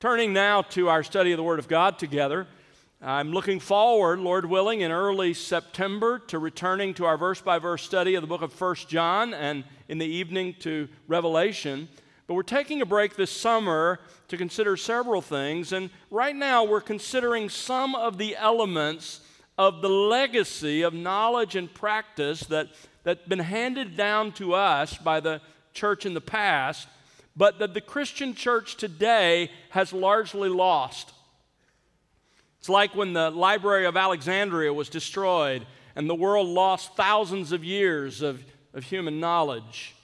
Turning now to our study of the Word of God together, I'm looking forward, Lord willing, in early September to returning to our verse by verse study of the book of 1 John and in the evening to Revelation. But we're taking a break this summer to consider several things, and right now we're considering some of the elements of the legacy of knowledge and practice that, that's been handed down to us by the church in the past but that the Christian church today has largely lost. It's like when the Library of Alexandria was destroyed and the world lost thousands of years of, of human knowledge.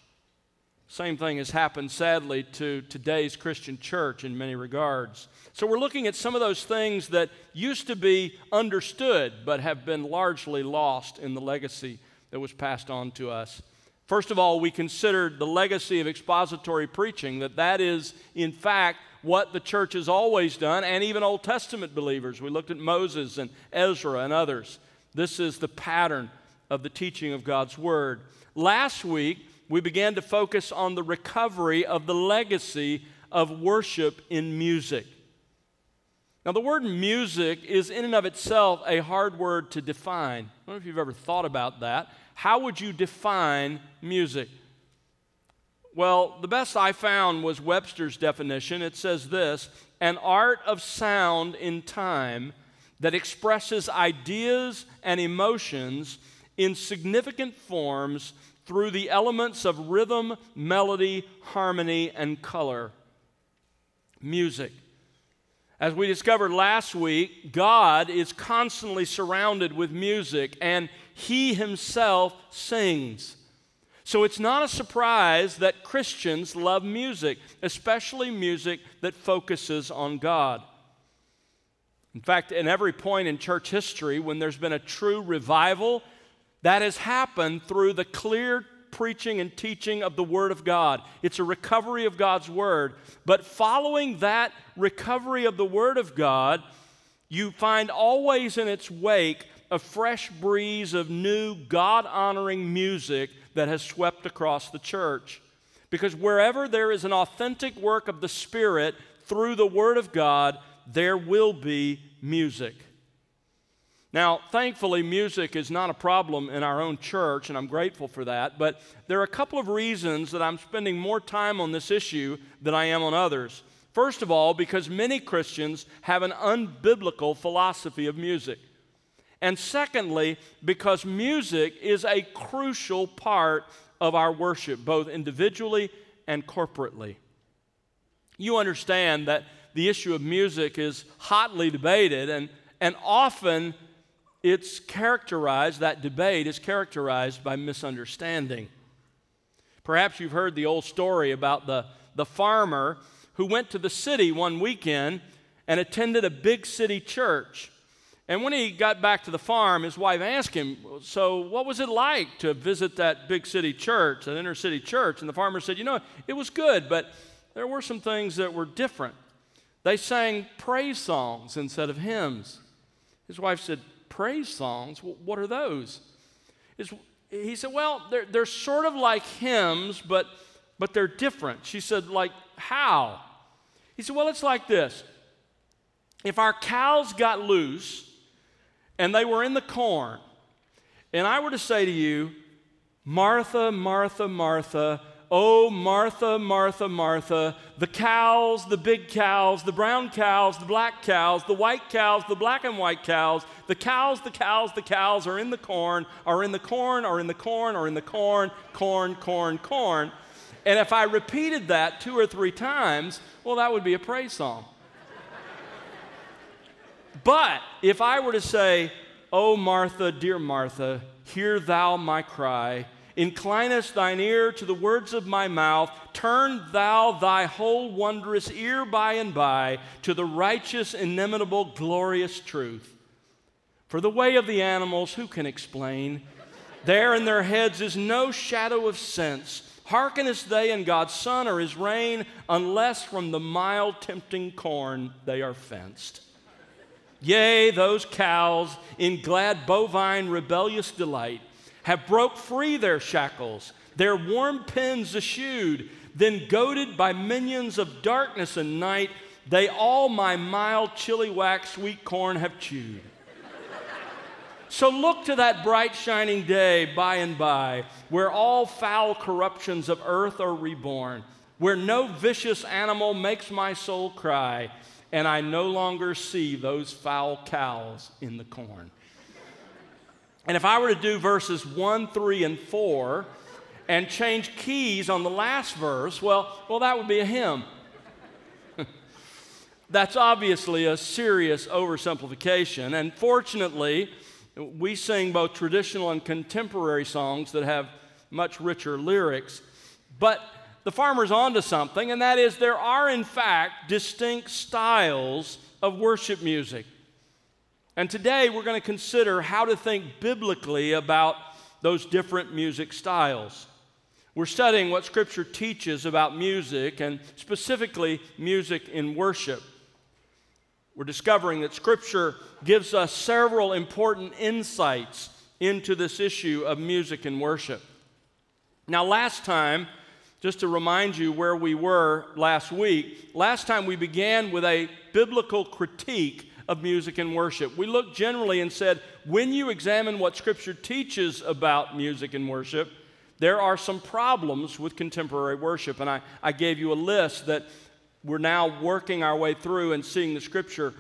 Same thing has happened, sadly, to today's Christian church in many regards. So, we're looking at some of those things that used to be understood but have been largely lost in the legacy that was passed on to us. First of all, we considered the legacy of expository preaching, that that is, in fact, what the church has always done, and even Old Testament believers. We looked at Moses and Ezra and others. This is the pattern of the teaching of God's Word. Last week, we began to focus on the recovery of the legacy of worship in music. Now, the word music is in and of itself a hard word to define. I don't know if you've ever thought about that. How would you define music? Well, the best I found was Webster's definition. It says this an art of sound in time that expresses ideas and emotions in significant forms through the elements of rhythm, melody, harmony, and color. Music. As we discovered last week, God is constantly surrounded with music, and he himself sings. So it's not a surprise that Christians love music, especially music that focuses on God. In fact, in every point in church history, when there's been a true revival, that has happened through the clear preaching and teaching of the Word of God. It's a recovery of God's Word. But following that recovery of the Word of God, you find always in its wake a fresh breeze of new, God honoring music that has swept across the church. Because wherever there is an authentic work of the Spirit through the Word of God, there will be music. Now, thankfully, music is not a problem in our own church, and I'm grateful for that. But there are a couple of reasons that I'm spending more time on this issue than I am on others. First of all, because many Christians have an unbiblical philosophy of music. And secondly, because music is a crucial part of our worship, both individually and corporately. You understand that the issue of music is hotly debated, and, and often it's characterized, that debate is characterized by misunderstanding. Perhaps you've heard the old story about the, the farmer who went to the city one weekend and attended a big city church. And when he got back to the farm, his wife asked him, So, what was it like to visit that big city church, that inner city church? And the farmer said, You know, it was good, but there were some things that were different. They sang praise songs instead of hymns. His wife said, Praise songs? What are those? he said, Well, they're, they're sort of like hymns, but, but they're different. She said, Like, how? He said, Well, it's like this. If our cows got loose, and they were in the corn, and I were to say to you, Martha, Martha, Martha, oh, Martha, Martha, Martha, the cows, the big cows, the brown cows, the black cows, the white cows, the black and white cows, the cows, the cows, the cows are in the corn, are in the corn, are in the corn, are in the corn, corn, corn, corn. And if I repeated that two or three times, well, that would be a praise song. But if I were to say, O Martha, dear Martha, hear thou my cry, inclinest thine ear to the words of my mouth, turn thou thy whole wondrous ear by and by to the righteous, inimitable, glorious truth. For the way of the animals, who can explain? There in their heads is no shadow of sense. Hearkenest they in God's sun or his rain, unless from the mild tempting corn they are fenced. Yea, those cows in glad bovine rebellious delight have broke free their shackles, their warm pens eschewed, then goaded by minions of darkness and night, They all my mild Chilliwack sweet corn have chewed. So look to that bright shining day by and by, where all foul corruptions of earth are reborn, where no vicious animal makes my soul cry, and I no longer see those foul cows in the corn. And if I were to do verses 1, 3, and 4 and change keys on the last verse, well, well that would be a hymn. That's obviously a serious oversimplification. And fortunately, we sing both traditional and contemporary songs that have much richer lyrics. But the farmer's onto something, and that is there are, in fact, distinct styles of worship music. And today we're going to consider how to think biblically about those different music styles. We're studying what Scripture teaches about music and specifically music in worship. We're discovering that Scripture gives us several important insights into this issue of music and worship. Now, last time, just to remind you where we were last week, last time we began with a biblical critique of music and worship. We looked generally and said, when you examine what Scripture teaches about music and worship, there are some problems with contemporary worship. And I, I gave you a list that we're now working our way through and seeing the Scripture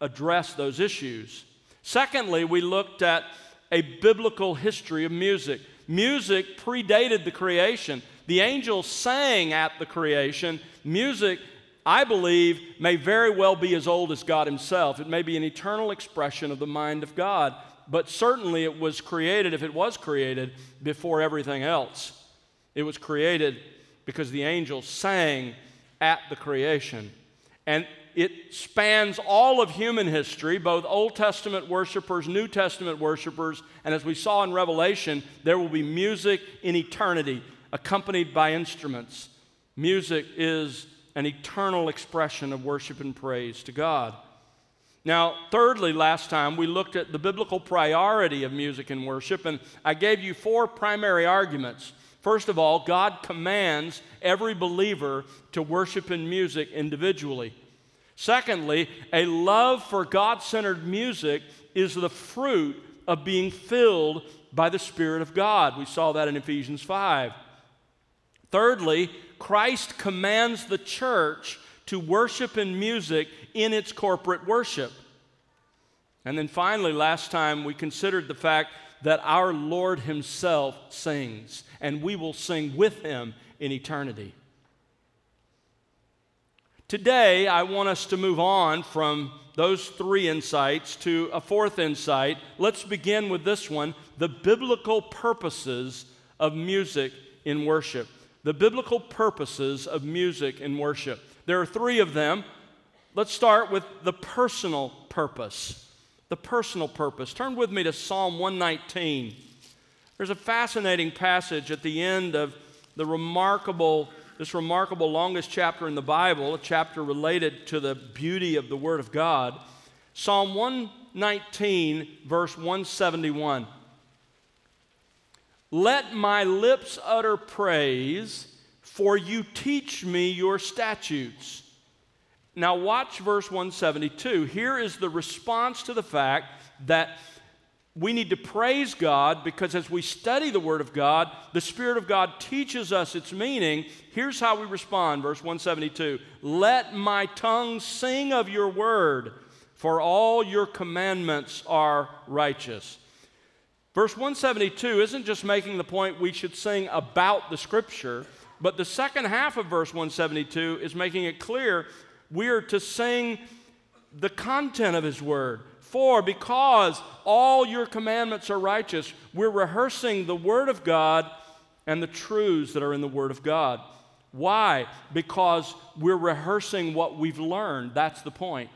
address those issues. Secondly, we looked at a biblical history of music. Music predated the creation. The angels sang at the creation. Music I believe, may very well be as old as God Himself. It may be an eternal expression of the mind of God, but certainly it was created, if it was created, before everything else. It was created because the angels sang at the creation. And it spans all of human history, both Old Testament worshipers, New Testament worshipers, and as we saw in Revelation, there will be music in eternity accompanied by instruments. Music is an eternal expression of worship and praise to God. Now, thirdly, last time we looked at the biblical priority of music and worship, and I gave you four primary arguments. First of all, God commands every believer to worship in music individually. Secondly, a love for God centered music is the fruit of being filled by the Spirit of God. We saw that in Ephesians 5. Thirdly, Christ commands the church to worship in music in its corporate worship. And then finally, last time we considered the fact that our Lord Himself sings, and we will sing with Him in eternity. Today, I want us to move on from those three insights to a fourth insight. Let's begin with this one the biblical purposes of music in worship the biblical purposes of music and worship. There are three of them. Let's start with the personal purpose. The personal purpose. Turn with me to Psalm 119. There's a fascinating passage at the end of the remarkable, this remarkable longest chapter in the Bible, a chapter related to the beauty of the Word of God. Psalm 119, verse 171. Let my lips utter praise, for you teach me your statutes. Now, watch verse 172. Here is the response to the fact that we need to praise God because as we study the Word of God, the Spirit of God teaches us its meaning. Here's how we respond, verse 172 Let my tongue sing of your Word, for all your commandments are righteous. Verse 172 isn't just making the point we should sing about the scripture, but the second half of verse 172 is making it clear we are to sing the content of his word. For because all your commandments are righteous, we're rehearsing the word of God and the truths that are in the word of God. Why? Because we're rehearsing what we've learned. That's the point.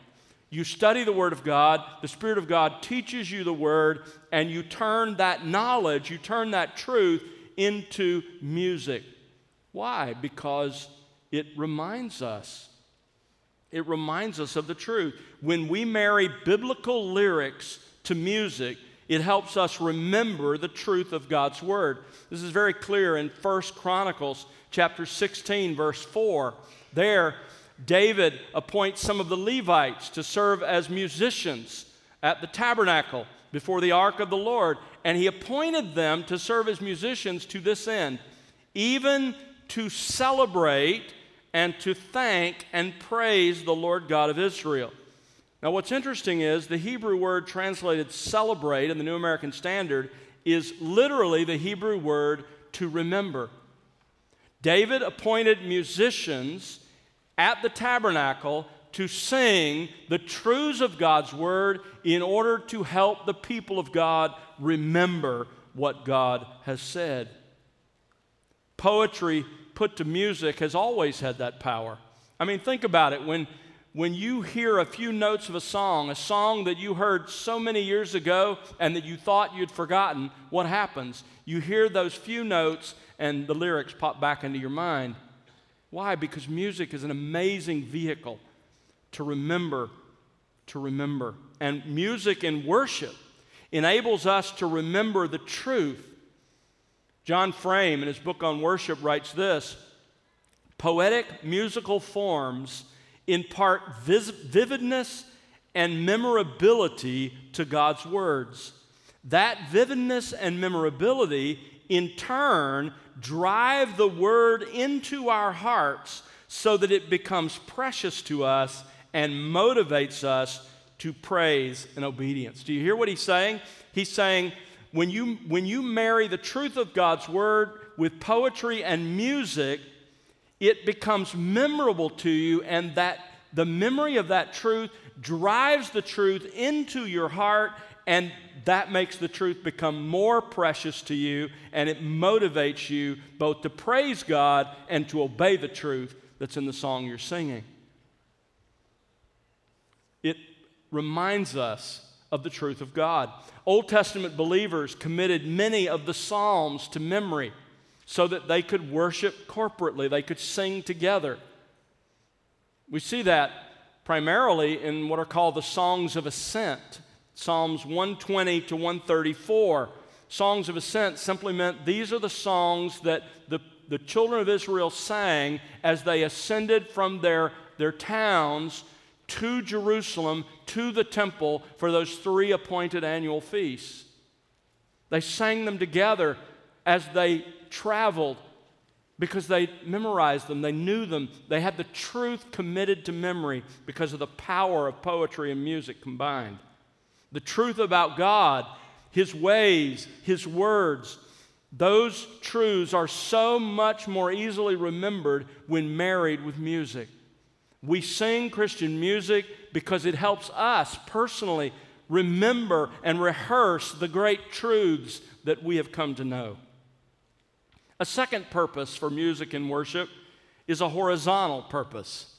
You study the Word of God, the Spirit of God teaches you the Word, and you turn that knowledge, you turn that truth into music. Why? Because it reminds us. It reminds us of the truth. When we marry biblical lyrics to music, it helps us remember the truth of God's word. This is very clear in 1 Chronicles chapter 16 verse 4. There David appoints some of the Levites to serve as musicians at the tabernacle before the ark of the Lord, and he appointed them to serve as musicians to this end, even to celebrate and to thank and praise the Lord God of Israel. Now, what's interesting is the Hebrew word translated celebrate in the New American Standard is literally the Hebrew word to remember. David appointed musicians at the tabernacle to sing the truths of God's word in order to help the people of God remember what God has said. Poetry put to music has always had that power. I mean, think about it. When, when you hear a few notes of a song, a song that you heard so many years ago and that you thought you'd forgotten, what happens? You hear those few notes and the lyrics pop back into your mind. Why? Because music is an amazing vehicle to remember, to remember. And music and worship enables us to remember the truth. John Frame, in his book on worship, writes this Poetic musical forms impart vis- vividness and memorability to God's words. That vividness and memorability, in turn, drive the word into our hearts so that it becomes precious to us and motivates us to praise and obedience. Do you hear what he's saying? He's saying, when you, when you marry the truth of God's word with poetry and music, it becomes memorable to you, and that the memory of that truth drives the truth into your heart, and that makes the truth become more precious to you, and it motivates you both to praise God and to obey the truth that's in the song you're singing. It reminds us of the truth of God. Old Testament believers committed many of the Psalms to memory so that they could worship corporately, they could sing together. We see that primarily in what are called the Songs of Ascent, Psalms 120 to 134. Songs of Ascent simply meant these are the songs that the, the children of Israel sang as they ascended from their, their towns to Jerusalem, to the temple for those three appointed annual feasts. They sang them together as they traveled because they memorized them, they knew them, they had the truth committed to memory because of the power of poetry and music combined. The truth about God, His ways, His words, those truths are so much more easily remembered when married with music. We sing Christian music because it helps us personally remember and rehearse the great truths that we have come to know. A second purpose for music and worship is a horizontal purpose.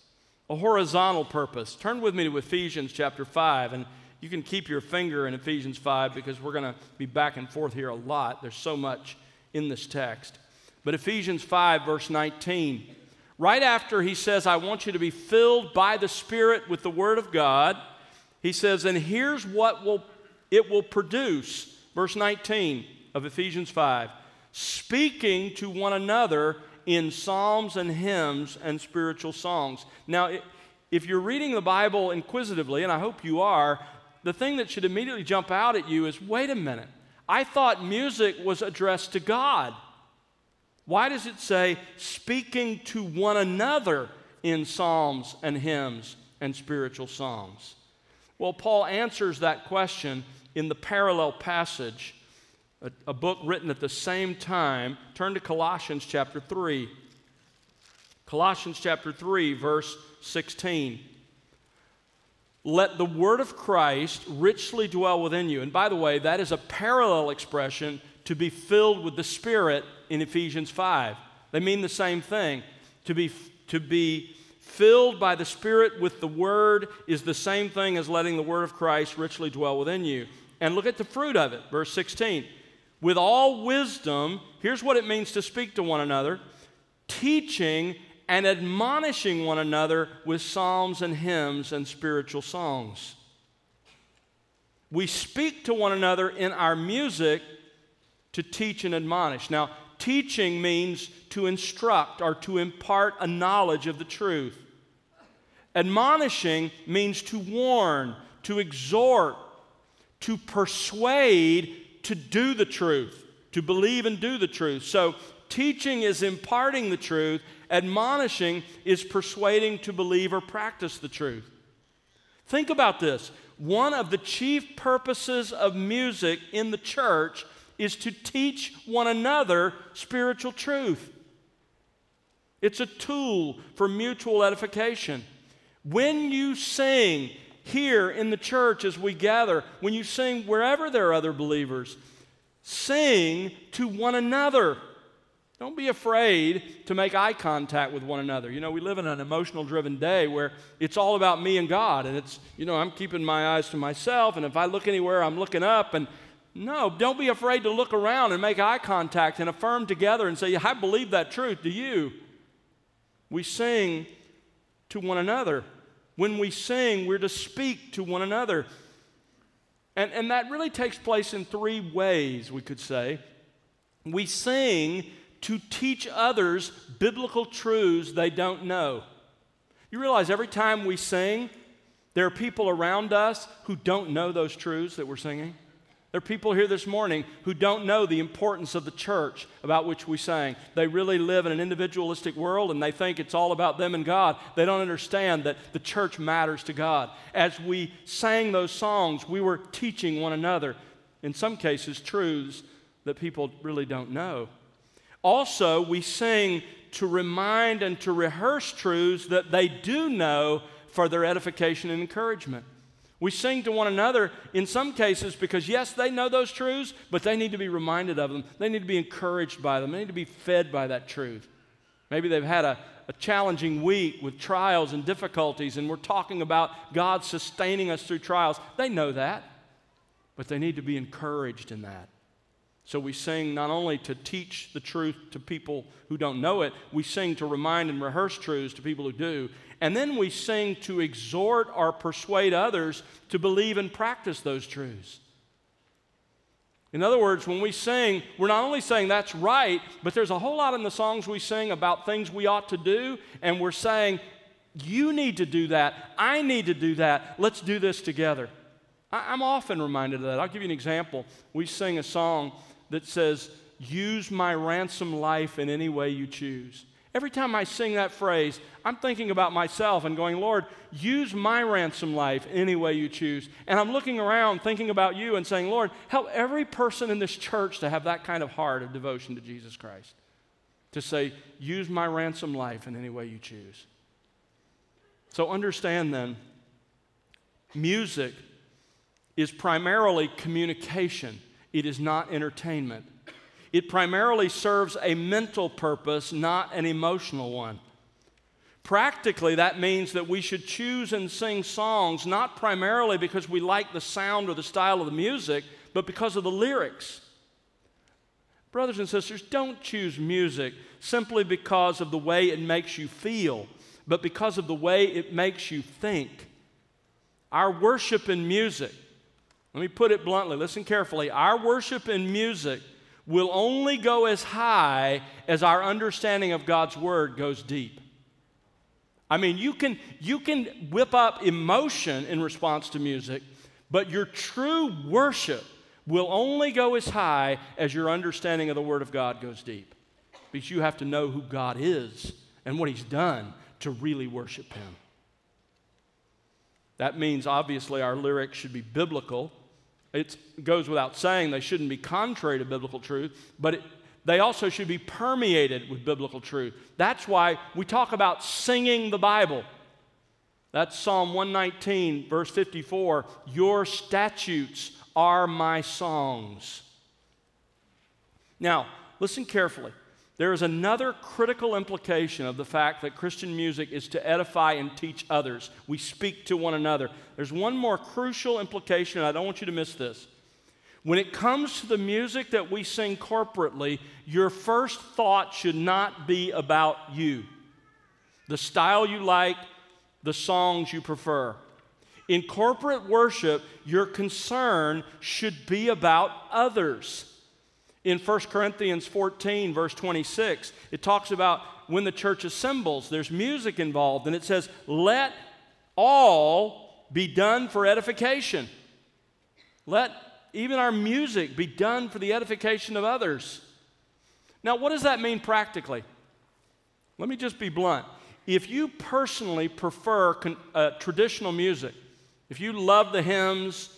A horizontal purpose. Turn with me to Ephesians chapter 5, and you can keep your finger in Ephesians 5 because we're going to be back and forth here a lot. There's so much in this text. But Ephesians 5, verse 19 right after he says, I want you to be filled by the Spirit with the Word of God, he says, and here's what will, it will produce. Verse 19 of Ephesians 5 speaking to one another in psalms and hymns and spiritual songs. Now, if you're reading the Bible inquisitively, and I hope you are, the thing that should immediately jump out at you is wait a minute. I thought music was addressed to God. Why does it say speaking to one another in psalms and hymns and spiritual songs? Well, Paul answers that question in the parallel passage, a, a, book written at the same time. Turn to Colossians chapter 3. Colossians chapter 3, verse 16. Let the word of Christ richly dwell within you. And by the way, that is a parallel expression to be filled with the Spirit in Ephesians 5. They mean the same thing. To be, to be filled by the Spirit with the Word is the same thing as letting the Word of Christ richly dwell within you. And look at the fruit of it, verse 16. With all wisdom, here's what it means to speak to one another teaching and admonishing one another with psalms and hymns and spiritual songs. We speak to one another in our music to teach and admonish. Now, teaching means to instruct or to impart a knowledge of the truth. Admonishing means to warn, to exhort, to persuade to do the truth, to believe and do the truth. So, teaching is imparting the truth, admonishing is persuading to believe or practice the truth. Think about this. One of the chief purposes of music in the church is to teach one another spiritual truth. It's a tool for mutual edification. When you sing here in the church as we gather, when you sing wherever there are other believers, sing to one another. Don't be afraid to make eye contact with one another. You know, we live in an emotional driven day where it's all about me and God. And it's, you know, I'm keeping my eyes to myself. And if I look anywhere, I'm looking up. And no, don't be afraid to look around and make eye contact and affirm together and say, I believe that truth. Do you? We sing to one another. When we sing, we're to speak to one another. And, and that really takes place in three ways, we could say. We sing to teach others biblical truths they don't know. You realize every time we sing, there are people around us who don't know those truths that we're singing? There are people here this morning who don't know the importance of the church about which we sang. They really live in an individualistic world and they think it's all about them and God. They don't understand that the church matters to God. As we sang those songs, we were teaching one another, in some cases, truths that people really don't know. Also, we sing to remind and to rehearse truths that they do know for their edification and encouragement. We sing to one another in some cases because, yes, they know those truths, but they need to be reminded of them. They need to be encouraged by them. They need to be fed by that truth. Maybe they've had a, a challenging week with trials and difficulties, and we're talking about God sustaining us through trials. They know that, but they need to be encouraged in that. So we sing not only to teach the truth to people who don't know it, we sing to remind and rehearse truths to people who do. And then we sing to exhort or persuade others to believe and practice those truths. In other words, when we sing, we're not only saying that's right, but there's a whole lot in the songs we sing about things we ought to do, and we're saying, you need to do that. I need to do that. Let's do this together. I'm often reminded of that. I'll give you an example. We sing a song that says, Use my ransom life in any way you choose. Every time I sing that phrase, I'm thinking about myself and going, Lord, use my ransom life any way you choose. And I'm looking around thinking about you and saying, Lord, help every person in this church to have that kind of heart of devotion to Jesus Christ. To say, use my ransom life in any way you choose. So understand then, music is primarily communication it is not entertainment. It primarily serves a mental purpose, not an emotional one. Practically, that means that we should choose and sing songs not primarily because we like the sound or the style of the music, but because of the lyrics. Brothers and sisters, don't choose music simply because of the way it makes you feel, but because of the way it makes you think. Our worship in music let me put it bluntly, listen carefully. Our worship and music will only go as high as our understanding of God's word goes deep. I mean, you can, you can whip up emotion in response to music, but your true worship will only go as high as your understanding of the Word of God goes deep. Because you have to know who God is and what He's done to really worship Him. That means, obviously, our lyrics should be biblical it goes without saying they shouldn't be contrary to biblical truth, but it, they also should be permeated with biblical truth. That's why we talk about singing the Bible. That's Psalm 119, verse 54. Your statutes are my songs. Now, listen carefully. There is another critical implication of the fact that Christian music is to edify and teach others. We speak to one another. There's one more crucial implication, and I don't want you to miss this. When it comes to the music that we sing corporately, your first thought should not be about you, the style you like, the songs you prefer. In corporate worship, your concern should be about others. In 1 Corinthians 14, verse 26, it talks about when the church assembles, there's music involved, and it says, Let all be done for edification. Let even our music be done for the edification of others. Now, what does that mean practically? Let me just be blunt. If you personally prefer con- uh, traditional music, if you love the hymns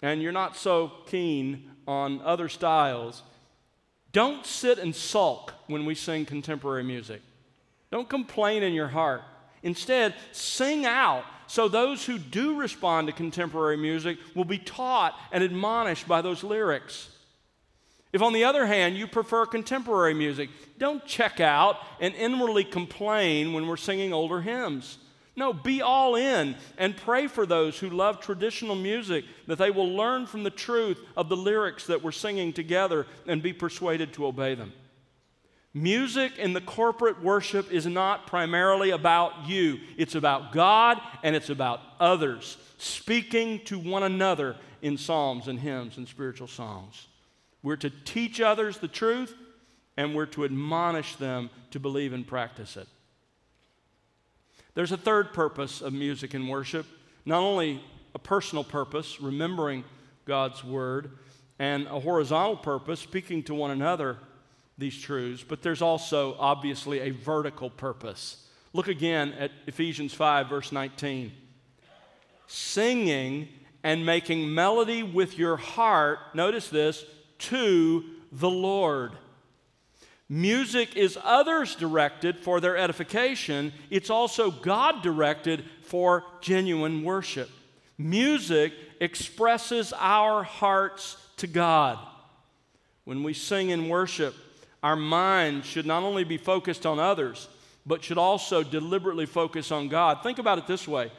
and you're not so keen on other styles, don't sit and sulk when we sing contemporary music. Don't complain in your heart. Instead, sing out so those who do respond to contemporary music will be taught and admonished by those lyrics. If, on the other hand, you prefer contemporary music, don't check out and inwardly complain when we're singing older hymns. No, be all in and pray for those who love traditional music that they will learn from the truth of the lyrics that we're singing together and be persuaded to obey them. Music in the corporate worship is not primarily about you, it's about God and it's about others, speaking to one another in psalms and hymns and spiritual songs. We're to teach others the truth and we're to admonish them to believe and practice it. There's a third purpose of music and worship, not only a personal purpose, remembering God's word, and a horizontal purpose, speaking to one another these truths, but there's also obviously a vertical purpose. Look again at Ephesians 5, verse 19. Singing and making melody with your heart, notice this, to the Lord. Music is others directed for their edification, it's also God directed for genuine worship. Music expresses our hearts to God. When we sing in worship, our mind should not only be focused on others, but should also deliberately focus on God. Think about it this way.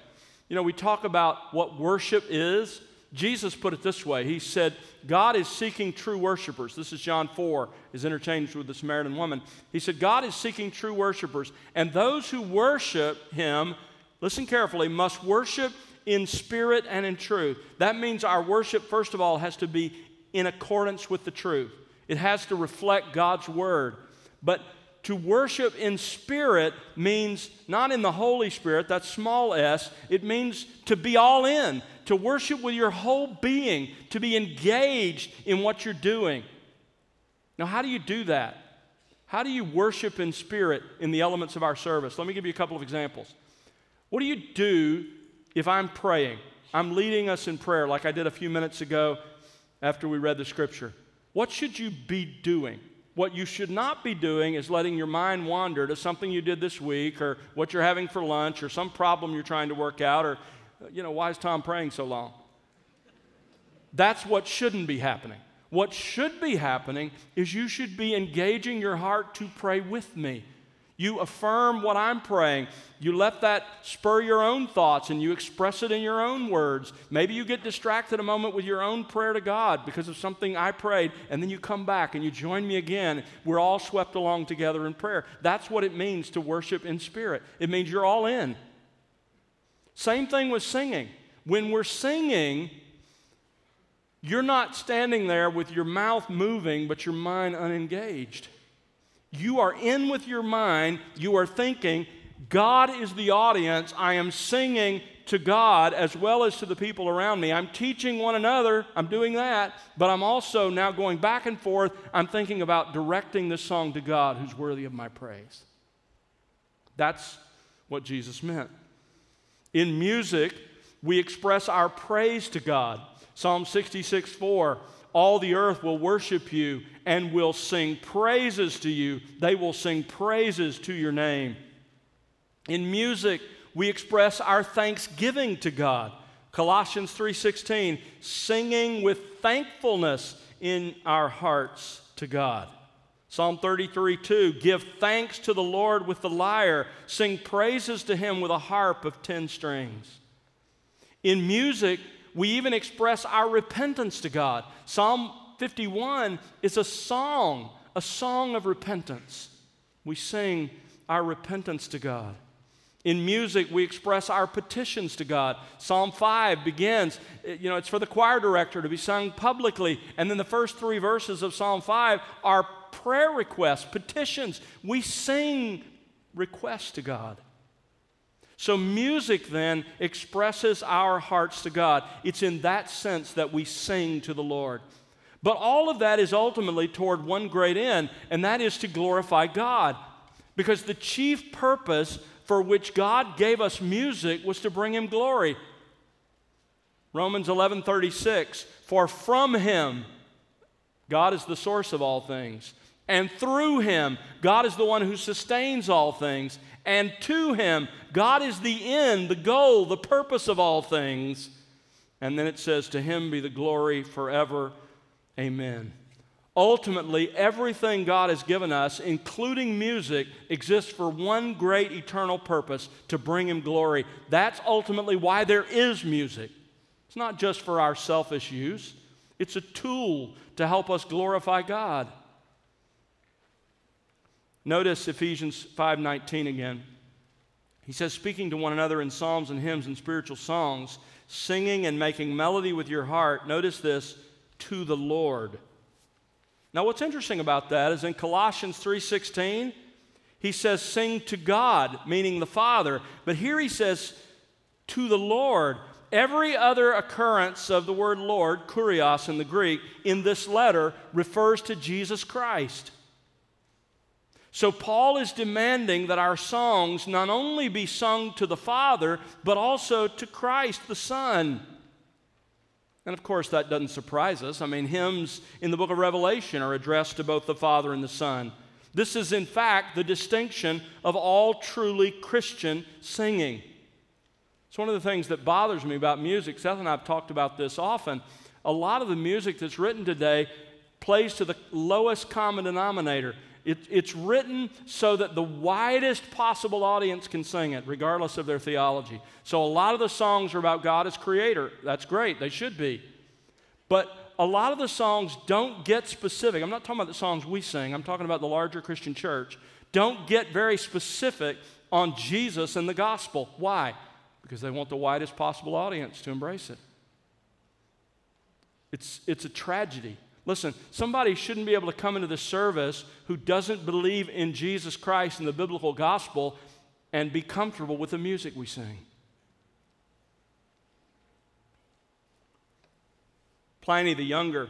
You know, we talk about what worship is. Jesus put it this way He said, God is seeking true worshipers. This is John 4, is interchanged with the Samaritan woman. He said, God is seeking true worshipers, and those who worship Him, listen carefully, must worship in spirit and in truth. That means our worship, first of all, has to be in accordance with the truth, it has to reflect God's word. But to worship in spirit means not in the Holy Spirit, that's small s, it means to be all in, to worship with your whole being, to be engaged in what you're doing. Now, how do you do that? How do you worship in spirit in the elements of our service? Let me give you a couple of examples. What do you do if I'm praying? I'm leading us in prayer like I did a few minutes ago after we read the scripture. What should you be doing? What you should not be doing is letting your mind wander to something you did this week or what you're having for lunch or some problem you're trying to work out or, you know, why is Tom praying so long? That's what shouldn't be happening. What should be happening is you should be engaging your heart to pray with me. You affirm what I'm praying. You let that spur your own thoughts and you express it in your own words. Maybe you get distracted a moment with your own prayer to God because of something I prayed, and then you come back and you join me again. We're all swept along together in prayer. That's what it means to worship in spirit. It means you're all in. Same thing with singing. When we're singing, you're not standing there with your mouth moving, but your mind unengaged. You are in with your mind, you are thinking, God is the audience. I am singing to God as well as to the people around me. I'm teaching one another, I'm doing that, but I'm also now going back and forth. I'm thinking about directing this song to God who's worthy of my praise. That's what Jesus meant. In music, we express our praise to God. Psalm 66 4 all the earth will worship you and will sing praises to you. They will sing praises to your name. In music, we express our thanksgiving to God. Colossians 3:16, singing with thankfulness in our hearts to God. Psalm 33 2, give thanks to the Lord with the lyre, sing praises to him with a harp of ten strings. In music, we even express our repentance to God. Psalm 51 is a song, a song of repentance. We sing our repentance to God. In music, we express our petitions to God. Psalm 5 begins, eh, you know, it's for the choir director to be sung publicly. And then the first three verses of Psalm 5 are prayer requests, petitions. We sing requests to God. So, music then expresses our hearts to God. It's in that sense that we sing to the Lord. But all of that is ultimately toward one great end, and that is to glorify God. Because the chief purpose for which God gave us music was to bring him glory. Romans 11:36 For from him God is the source of all things, and through him God is the one who sustains all things, and to him God is the end, the goal, the purpose of all things. And then it says to him be the glory forever Amen. Ultimately, everything God has given us, including music, exists for one great eternal purpose to bring Him glory. That's ultimately why there is music. It's not just for our selfish use, it's a tool to help us glorify God. Notice Ephesians 5:19 again. He says, speaking to one another in psalms and hymns and spiritual songs, singing and making melody with your heart. Notice this to the Lord. Now what's interesting about that is in Colossians 3:16 he says sing to God, meaning the Father, but here he says to the Lord. Every other occurrence of the word Lord, kurios in the Greek, in this letter refers to Jesus Christ. So, Paul is demanding that our songs not only be sung to the Father, but also to Christ the Son. And of course, that doesn't surprise us. I mean, hymns in the book of Revelation are addressed to both the Father and the Son. This is, in fact, the distinction of all truly Christian singing. It's one of the things that bothers me about music. Seth and I have talked about this often. A lot of the music that's written today plays to the lowest common denominator. It, it's written so that the widest possible audience can sing it, regardless of their theology. So a lot of the songs are about God as creator. That's great, they should be. But a lot of the songs don't get specific. I'm not talking about the songs we sing, I'm talking about the larger Christian church. Don't get very specific on Jesus and the gospel. Why? Because they want the widest possible audience to embrace it. It's, it's a tragedy. Listen, somebody shouldn't be able to come into the service who doesn't believe in Jesus Christ and the biblical gospel and be comfortable with the music we sing. Pliny the Younger,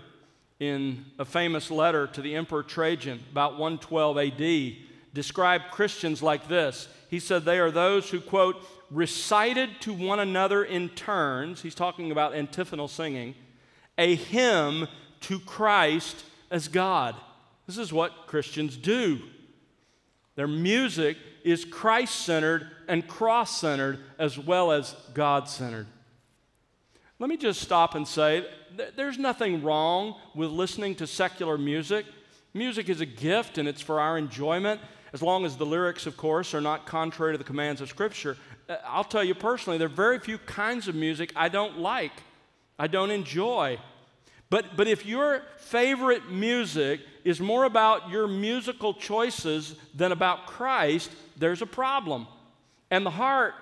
in a famous letter to the Emperor Trajan about 112 AD, described Christians like this. He said they are those who, quote, recited to one another in turns, he's talking about antiphonal singing, a hymn to Christ as God. This is what Christians do. Their music is Christ centered and cross centered as well as God centered. Let me just stop and say there's nothing wrong with listening to secular music. Music is a gift and it's for our enjoyment, as long as the lyrics, of course, are not contrary to the commands of Scripture. Uh, I'll tell you personally, there are very few kinds of music I don't like, I don't enjoy. But, but if your favorite music is more about your musical choices than about Christ, there's a problem. And the heart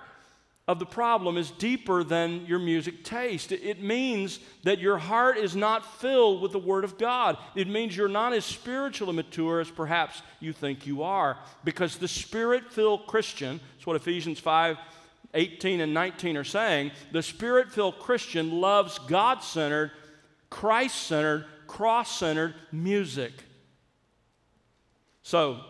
of the problem is deeper than your music taste. It means that your heart is not filled with the Word of God. It means you're not as spiritually mature as perhaps you think you are. Because the Spirit filled Christian, that's what Ephesians 5 18 and 19 are saying, the Spirit filled Christian loves God centered Christ centered, cross centered music. So,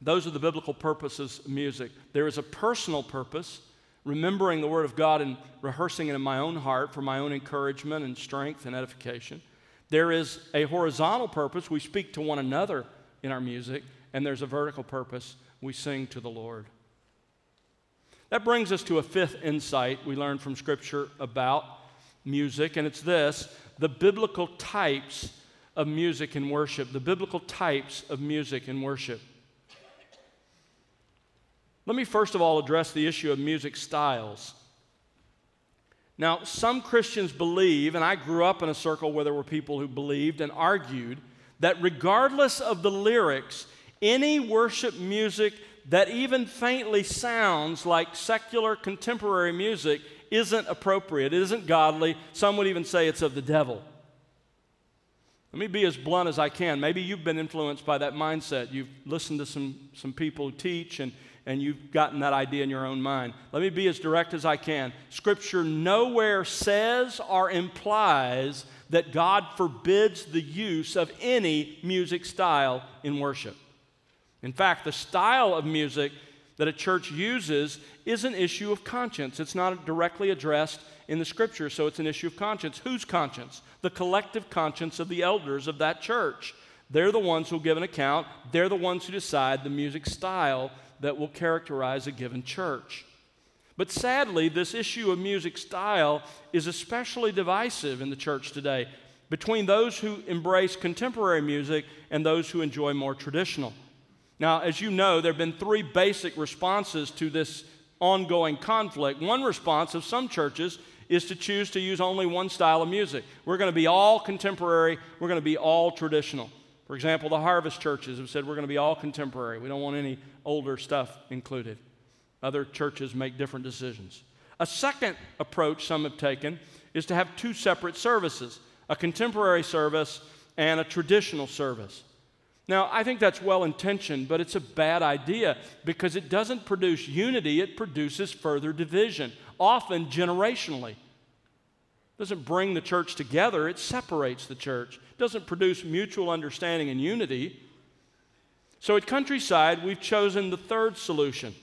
those are the biblical purposes of music. There is a personal purpose, remembering the Word of God and rehearsing it in my own heart for my own encouragement and strength and edification. There is a horizontal purpose, we speak to one another in our music, and there's a vertical purpose, we sing to the Lord. That brings us to a fifth insight we learned from Scripture about music, and it's this the biblical types of music and worship. The biblical types of music and worship. Let me first of all address the issue of music styles. Now, some Christians believe, and I grew up in a circle where there were people who believed and argued, that regardless of the lyrics, any worship music that even faintly sounds like secular contemporary music isn't appropriate, it isn't godly. Some would even say it's of the devil. Let me be as blunt as I can. Maybe you've been influenced by that mindset. You've listened to some, some people teach and, and you've gotten that idea in your own mind. Let me be as direct as I can. Scripture nowhere says or implies that God forbids the use of any music style in worship. In fact, the style of music that a church uses is an issue of conscience. It's not directly addressed in the scripture, so it's an issue of conscience. Whose conscience? The collective conscience of the elders of that church. They're the ones who'll give an account, they're the ones who decide the music style that will characterize a given church. But sadly, this issue of music style is especially divisive in the church today between those who embrace contemporary music and those who enjoy more traditional. Now, as you know, there have been three basic responses to this ongoing conflict. One response of some churches is to choose to use only one style of music. We're going to be all contemporary, we're going to be all traditional. For example, the harvest churches have said we're going to be all contemporary. We don't want any older stuff included. Other churches make different decisions. A second approach some have taken is to have two separate services a contemporary service and a traditional service. Now, I think that's well intentioned, but it's a bad idea because it doesn't produce unity, it produces further division, often generationally. It doesn't bring the church together, it separates the church doesn't produce mutual understanding and unity. So at Countryside, we've chosen the third solution,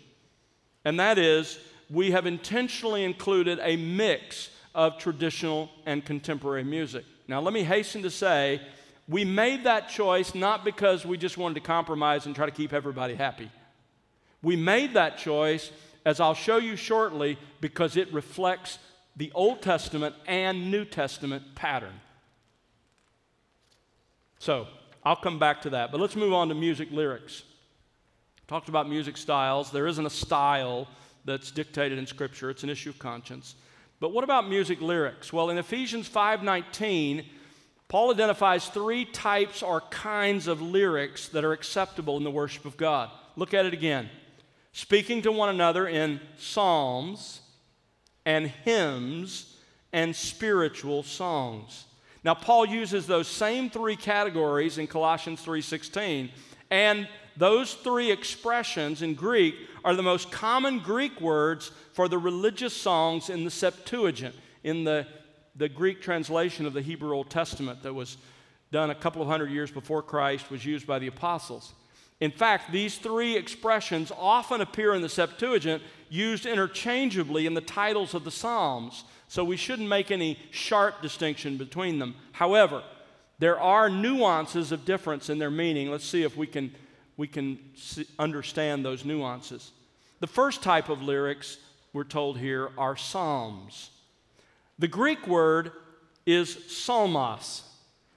and that is we have intentionally included a mix of traditional and contemporary music. Now, let me hasten to say, we made that choice not because we just wanted to compromise and try to keep everybody happy. We made that choice, as I'll show you shortly, because it reflects the Old Testament and New Testament pattern. So I'll come back to that. But let's move on to music lyrics. Talked about music styles. There isn't a style that's dictated in Scripture, it's an issue of conscience. But what about music lyrics? Well, in Ephesians 5:19, Paul identifies three types or kinds of lyrics that are acceptable in the worship of God. Look at it again. Speaking to one another in psalms and hymns and spiritual songs. Now Paul uses those same three categories in Colossians 3:16, and those three expressions in Greek are the most common Greek words for the religious songs in the Septuagint, in the, the Greek translation of the Hebrew Old Testament that was done a couple of hundred years before Christ, was used by the apostles. In fact, these three expressions often appear in the Septuagint used interchangeably in the titles of the Psalms. So we shouldn't make any sharp distinction between them. However, there are nuances of difference in their meaning. Let's see if we can, we can understand those nuances. The first type of lyrics, we're told here, are psalms. The Greek word is psalmos.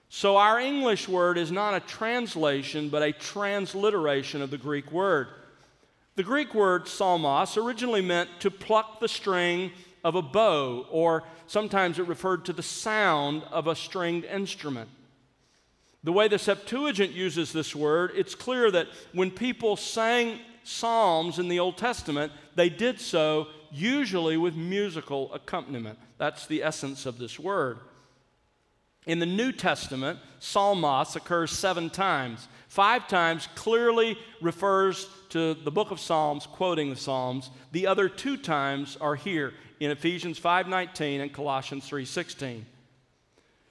So our English word is not a translation, but a transliteration of the Greek word. The Greek word psalmos originally meant to pluck the string of a bow, or sometimes it referred to the sound of a stringed instrument. The way the Septuagint uses this word, it's clear that when people sang psalms in the Old Testament, they did so usually with musical accompaniment. That's the essence of this word. In the New Testament, psalmos occurs seven times. Five times clearly refers to the book of Psalms, quoting the Psalms. The other two times are here in Ephesians 5:19 and Colossians 3:16.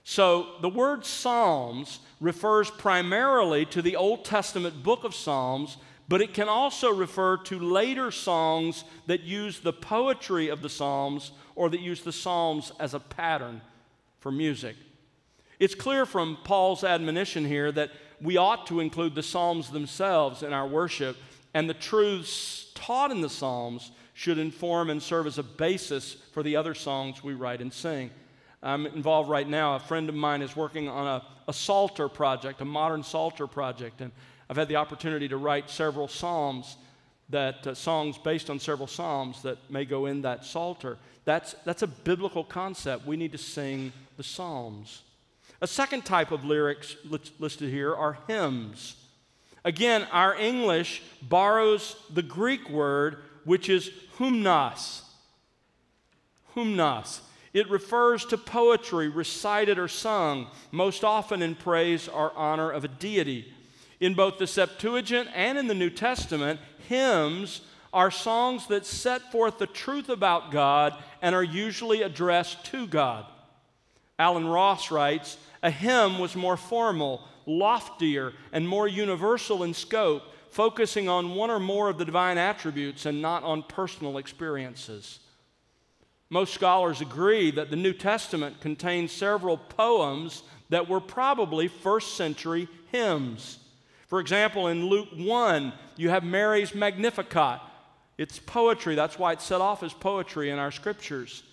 So the word Psalms refers primarily to the Old Testament book of Psalms, but it can also refer to later songs that use the poetry of the Psalms or that use the Psalms as a pattern for music. It's clear from Paul's admonition here that we ought to include the Psalms themselves in our worship, and the truths taught in the Psalms should inform and serve as a basis for the other songs we write and sing. I'm involved right now. A friend of mine is working on a, a Psalter project, a modern Psalter project, and I've had the opportunity to write several psalms that uh, songs based on several psalms that may go in that Psalter. That's, that's a biblical concept. We need to sing the psalms. A second type of lyrics listed here are hymns. Again, our English borrows the Greek word which is humnos. Humnos. It refers to poetry recited or sung, most often in praise or honor of a deity. In both the Septuagint and in the New Testament, hymns are songs that set forth the truth about God and are usually addressed to God. Alan Ross writes A hymn was more formal, loftier, and more universal in scope, focusing on one or more of the divine attributes and not on personal experiences. Most scholars agree that the New Testament contains several poems that were probably first century hymns. For example, in Luke 1, you have Mary's Magnificat. It's poetry, that's why it's set off as poetry in our scriptures.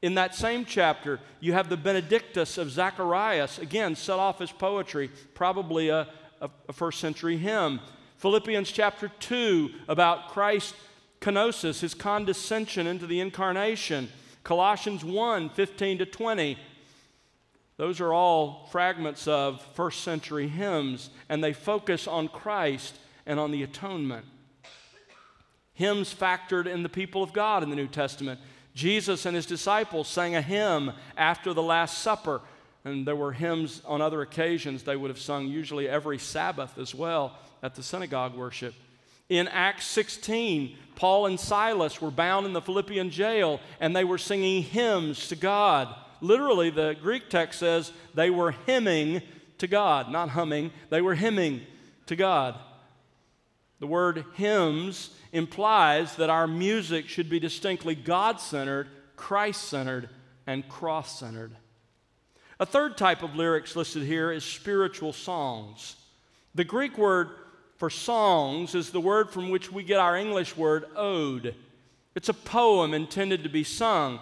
In that same chapter, you have the Benedictus of Zacharias, again, set off as poetry, probably a, a, a first century hymn. Philippians chapter 2 about Christ's kenosis, his condescension into the incarnation. Colossians 1 15 to 20. Those are all fragments of first century hymns, and they focus on Christ and on the atonement. Hymns factored in the people of God in the New Testament. Jesus and his disciples sang a hymn after the Last Supper, and there were hymns on other occasions they would have sung, usually every Sabbath as well, at the synagogue worship. In Acts 16, Paul and Silas were bound in the Philippian jail, and they were singing hymns to God. Literally, the Greek text says they were hymning to God, not humming, they were hymning to God. The word hymns implies that our music should be distinctly God centered, Christ centered, and cross centered. A third type of lyrics listed here is spiritual songs. The Greek word for songs is the word from which we get our English word ode. It's a poem intended to be sung.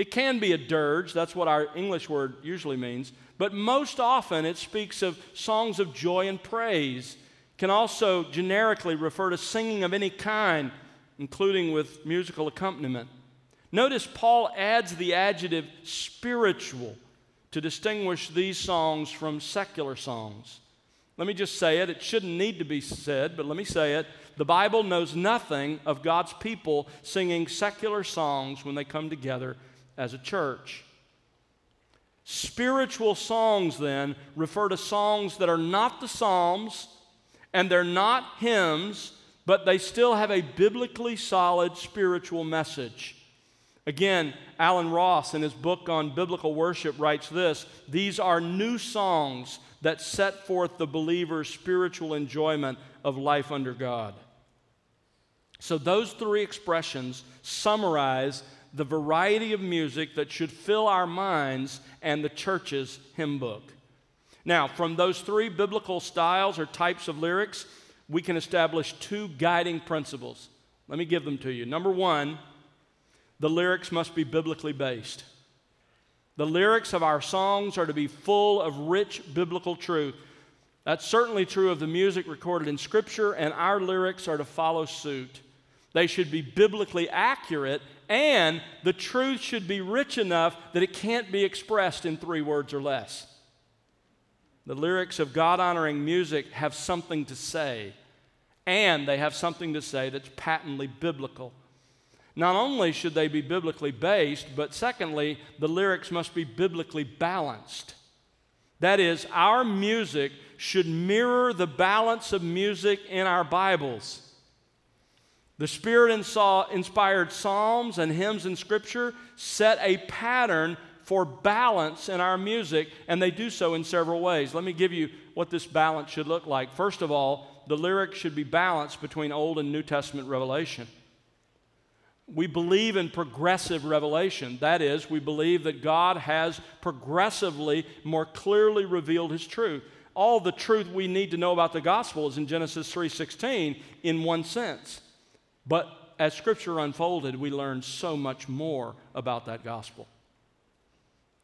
It can be a dirge, that's what our English word usually means, but most often it speaks of songs of joy and praise can also generically refer to singing of any kind, including with musical accompaniment. Notice Paul adds the adjective spiritual to distinguish these songs from secular songs. Let me just say it. It shouldn't need to be said, but let me say it. The Bible knows nothing of God's people singing secular songs when they come together as a church. Spiritual songs, then, refer to songs that are not the Psalms and they're not hymns, but they still have a biblically solid spiritual message. Again, Alan Ross, in his book on biblical worship, writes this These are new songs that set forth the believer's spiritual enjoyment of life under God. So, those three expressions summarize the variety of music that should fill our minds and the church's hymn book. Now, from those three biblical styles or types of lyrics, we can establish two guiding principles. Let me give them to you. Number one, the lyrics must be biblically based. The lyrics of our songs are to be full of rich biblical truth. That's certainly true of the music recorded in Scripture, and our lyrics are to follow suit. They should be biblically accurate, and the truth should be rich enough that it can't be expressed in three words or less. The lyrics of God honoring music have something to say, and they have something to say that's patently biblical. Not only should they be biblically based, but secondly, the lyrics must be biblically balanced. That is, our music should mirror the balance of music in our Bibles. The Spirit inspired psalms and hymns in Scripture set a pattern for balance in our music, and they do so in several ways. Let me give you what this balance should look like. First of all, the lyrics should be balanced between Old and New Testament revelation. We believe in progressive revelation. That is, we believe that God has progressively, more clearly revealed His truth. All the truth we need to know about the gospel is in Genesis 3:16 in one sense. But as scripture unfolded, we learn so much more about that gospel.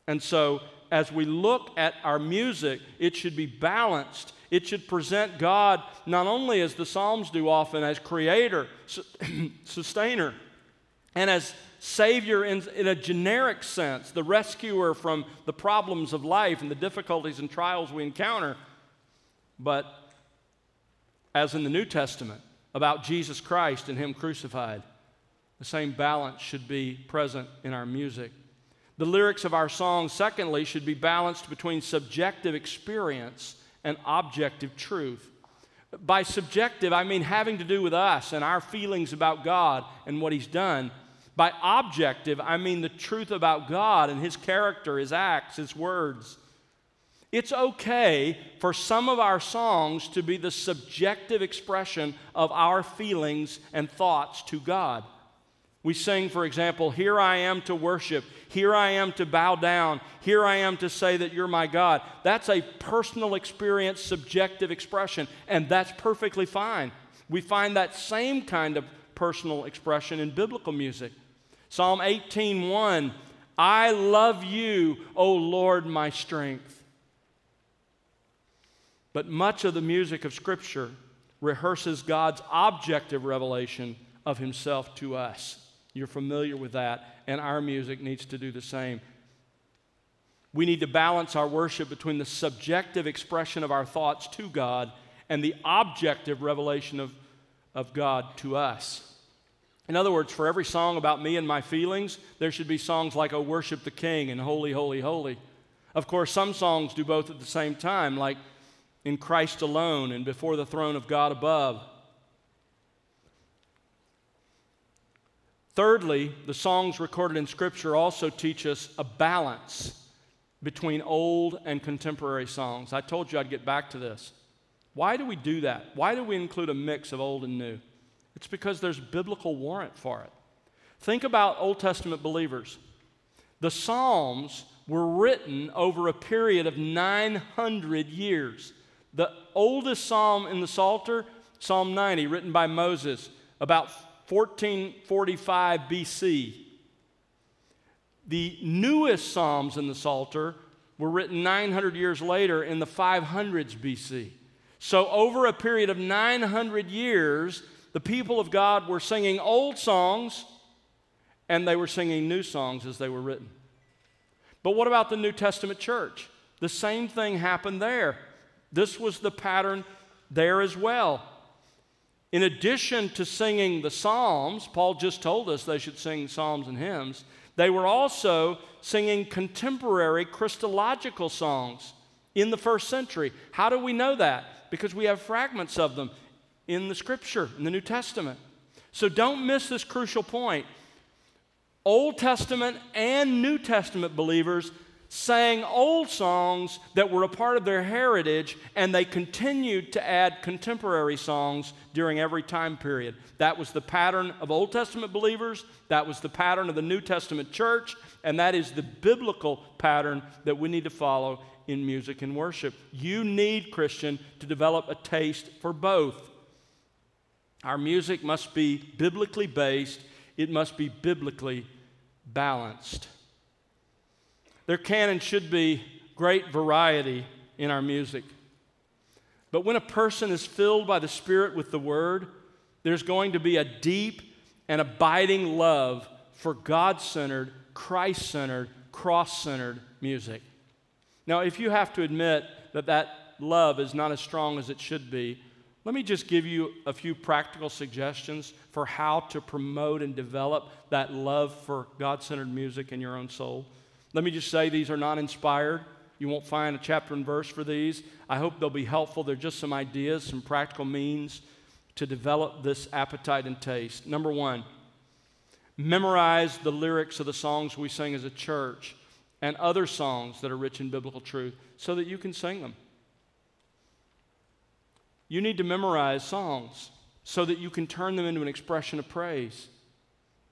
And so, as we look at our music, it should be balanced. It should present God not only as the Psalms do often, as creator, sustainer, and as Savior in, in, a generic sense, the rescuer from the problems of life and the difficulties and trials we encounter, but as in the New Testament, about Jesus Christ and Him crucified. The same balance should be present in our music. The lyrics of our songs, secondly, should be balanced between subjective experience and objective truth. By subjective, I mean having to do with us and our feelings about God and what He's done. By objective, I mean the truth about God and His character, His acts, His words. It's okay for some of our songs to be the subjective expression of our feelings and thoughts to God. We sing, for example, Here I am to worship, here I am to bow down, here I am to say that you're my God. That's a personal experience, subjective expression, and that's perfectly fine. We find that same kind of personal expression in biblical music. Psalm 18:1 I love you, O Lord, my strength. But much of the music of Scripture rehearses God's objective revelation of Himself to us. You're familiar with that, and our music needs to do the same. We need to balance our worship between the subjective expression of our thoughts to God and the objective revelation of, of God to us. In other words, for every song about me and my feelings, there should be songs like Oh, Worship the King and Holy, Holy, Holy. Of course, some songs do both at the same time, like In Christ Alone and Before the Throne of God Above. Thirdly, the songs recorded in Scripture also teach us a balance between old and contemporary songs. I told you I'd get back to this. Why do we do that? Why do we include a mix of old and new? It's because there's biblical warrant for it. Think about Old Testament believers. The Psalms were written over a period of 900 years. The oldest psalm in the Psalter, Psalm 90, written by Moses, about 1445 BC. The newest Psalms in the Psalter were written 900 years later in the 500s BC. So, over a period of 900 years, the people of God were singing old songs and they were singing new songs as they were written. But what about the New Testament church? The same thing happened there. This was the pattern there as well. In addition to singing the Psalms, Paul just told us they should sing Psalms and hymns, they were also singing contemporary Christological songs in the first century. How do we know that? Because we have fragments of them in the Scripture, in the New Testament. So don't miss this crucial point. Old Testament and New Testament believers sang old songs that were a part of their heritage, and they continued to add contemporary songs during every time period. That was the pattern of Old Testament believers, that was the pattern of the New Testament church, and that is the biblical pattern that we need to follow in music and worship. You need, Christian, to develop a taste for both. Our music must be biblically based, it must be biblically balanced. There can and should be great variety in our music. But when a person is filled by the Spirit with the Word, there's going to be a deep and abiding love for God centered, Christ centered, cross centered music. Now, if you have to admit that that love is not as strong as it should be, let me just give you a few practical suggestions for how to promote and develop that love for God centered music in your own soul. Let me just say these are not inspired. You won't find a chapter and verse for these. I hope they'll be helpful. They're just some ideas, some practical means to develop this appetite and taste. Number one, memorize the lyrics of the songs we sing as a church and other songs that are rich in biblical truth so that you can sing them. You need to memorize songs so that you can turn them into an expression of praise.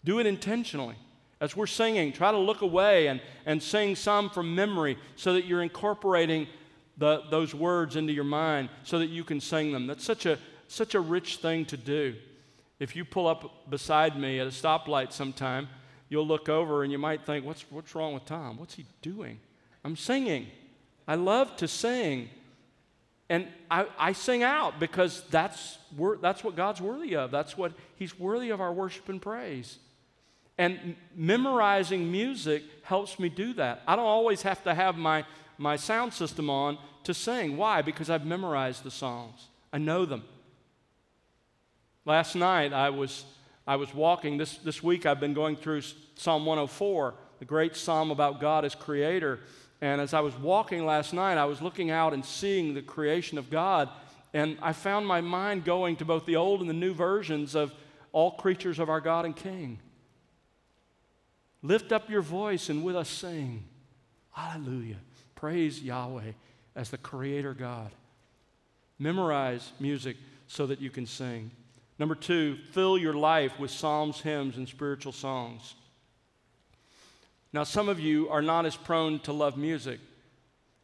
Do it intentionally. As we're singing, try to look away and, and sing some from memory so that you're incorporating the, those words into your mind so that you can sing them. That's such a, such a rich thing to do. If you pull up beside me at a stoplight sometime, you'll look over and you might think, what's, what's wrong with Tom? What's he doing? I'm singing. I love to sing. And I, I sing out because that's, that's what God's worthy of. That's what He's worthy of our worship and praise. And memorizing music helps me do that. I don't always have to have my, my sound system on to sing. Why? Because I've memorized the songs, I know them. Last night I was, I was walking. This, this week I've been going through Psalm 104, the great psalm about God as creator. And as I was walking last night, I was looking out and seeing the creation of God. And I found my mind going to both the old and the new versions of all creatures of our God and King. Lift up your voice and with us sing. Hallelujah. Praise Yahweh as the Creator God. Memorize music so that you can sing. Number two, fill your life with psalms, hymns, and spiritual songs. Now, some of you are not as prone to love music.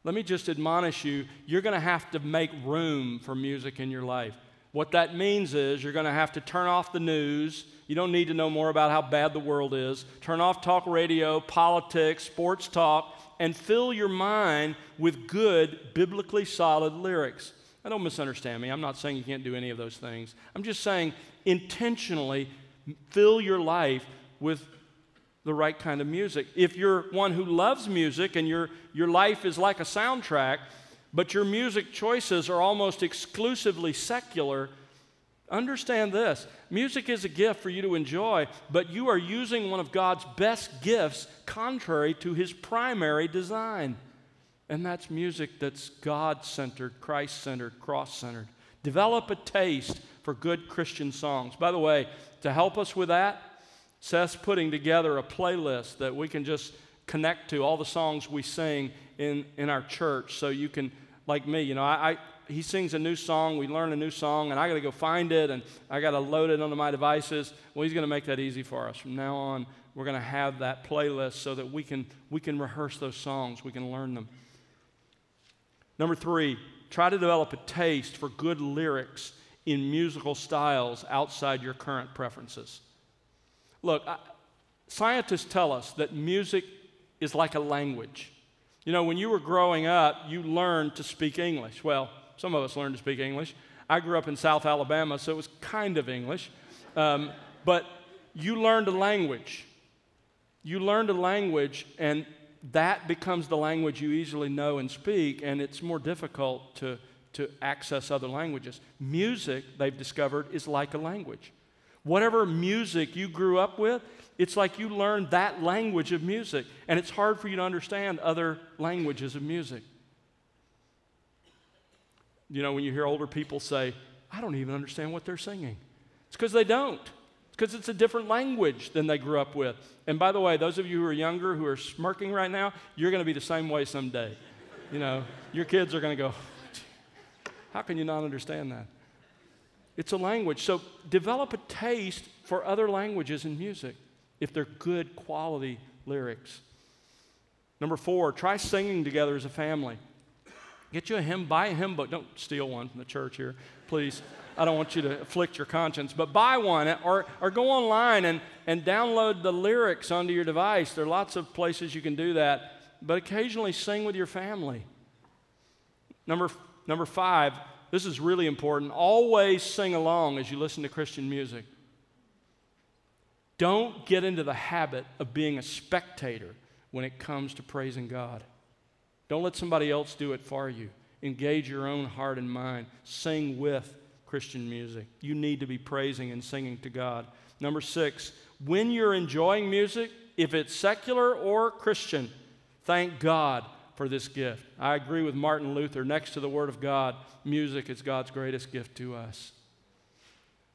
Let me just admonish you you're going to have to make room for music in your life. What that means is you're going to have to turn off the news. You don't need to know more about how bad the world is. Turn off talk radio, politics, sports talk, and fill your mind with good, biblically solid lyrics. Now, don't misunderstand me. I'm not saying you can't do any of those things. I'm just saying intentionally fill your life with the right kind of music. If you're one who loves music and your, your life is like a soundtrack, but your music choices are almost exclusively secular, understand this music is a gift for you to enjoy, but you are using one of God's best gifts contrary to his primary design. And that's music that's God centered, Christ centered, cross centered. Develop a taste for good Christian songs. By the way, to help us with that, Seth's putting together a playlist that we can just connect to all the songs we sing in, in our church. So you can, like me, you know, I, I he sings a new song, we learn a new song, and I got to go find it, and I got to load it onto my devices. Well, he's going to make that easy for us. From now on, we're going to have that playlist so that we can, we can rehearse those songs, we can learn them. Number three, try to develop a taste for good lyrics in musical styles outside your current preferences. Look, I, scientists tell us that music is like a language. You know, when you were growing up, you learned to speak English. Well, some of us learned to speak English. I grew up in South Alabama, so it was kind of English. Um, but you learned a language. You learned a language, and that becomes the language you easily know and speak, and it's more difficult to, to access other languages. Music, they've discovered, is like a language. Whatever music you grew up with, it's like you learned that language of music, and it's hard for you to understand other languages of music. You know, when you hear older people say, I don't even understand what they're singing, it's because they don't. It's because it's a different language than they grew up with. And by the way, those of you who are younger who are smirking right now, you're going to be the same way someday. You know, your kids are going to go, How can you not understand that? It's a language. So develop a taste for other languages in music if they're good quality lyrics. Number four, try singing together as a family. Get you a hymn, buy a hymn book. Don't steal one from the church here, please. I don't want you to afflict your conscience, but buy one or, or go online and, and download the lyrics onto your device. There are lots of places you can do that, but occasionally sing with your family. Number, number five, this is really important. Always sing along as you listen to Christian music. Don't get into the habit of being a spectator when it comes to praising God. Don't let somebody else do it for you. Engage your own heart and mind. Sing with Christian music. You need to be praising and singing to God. Number six, when you're enjoying music, if it's secular or Christian, thank God for this gift. I agree with Martin Luther. Next to the Word of God, music is God's greatest gift to us.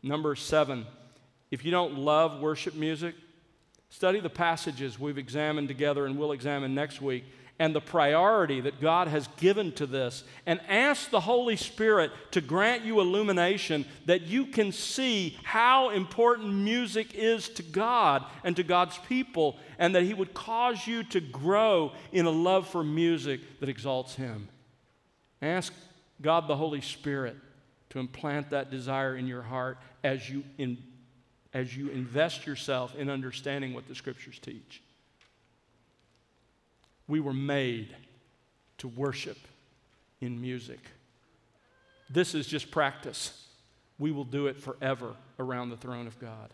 Number seven, if you don't love worship music, study the passages we've examined together and we'll examine next week and the priority that God has given to this, and ask the Holy Spirit to grant you illumination that you can see how important music is to God and to God's people, and that He would cause you to grow in a love for music that exalts Him. Ask God the Holy Spirit to implant that desire in your heart as you, in, as you invest yourself in understanding what the Scriptures teach. We were made to worship in music. This is just practice. We will do it forever around the throne of God.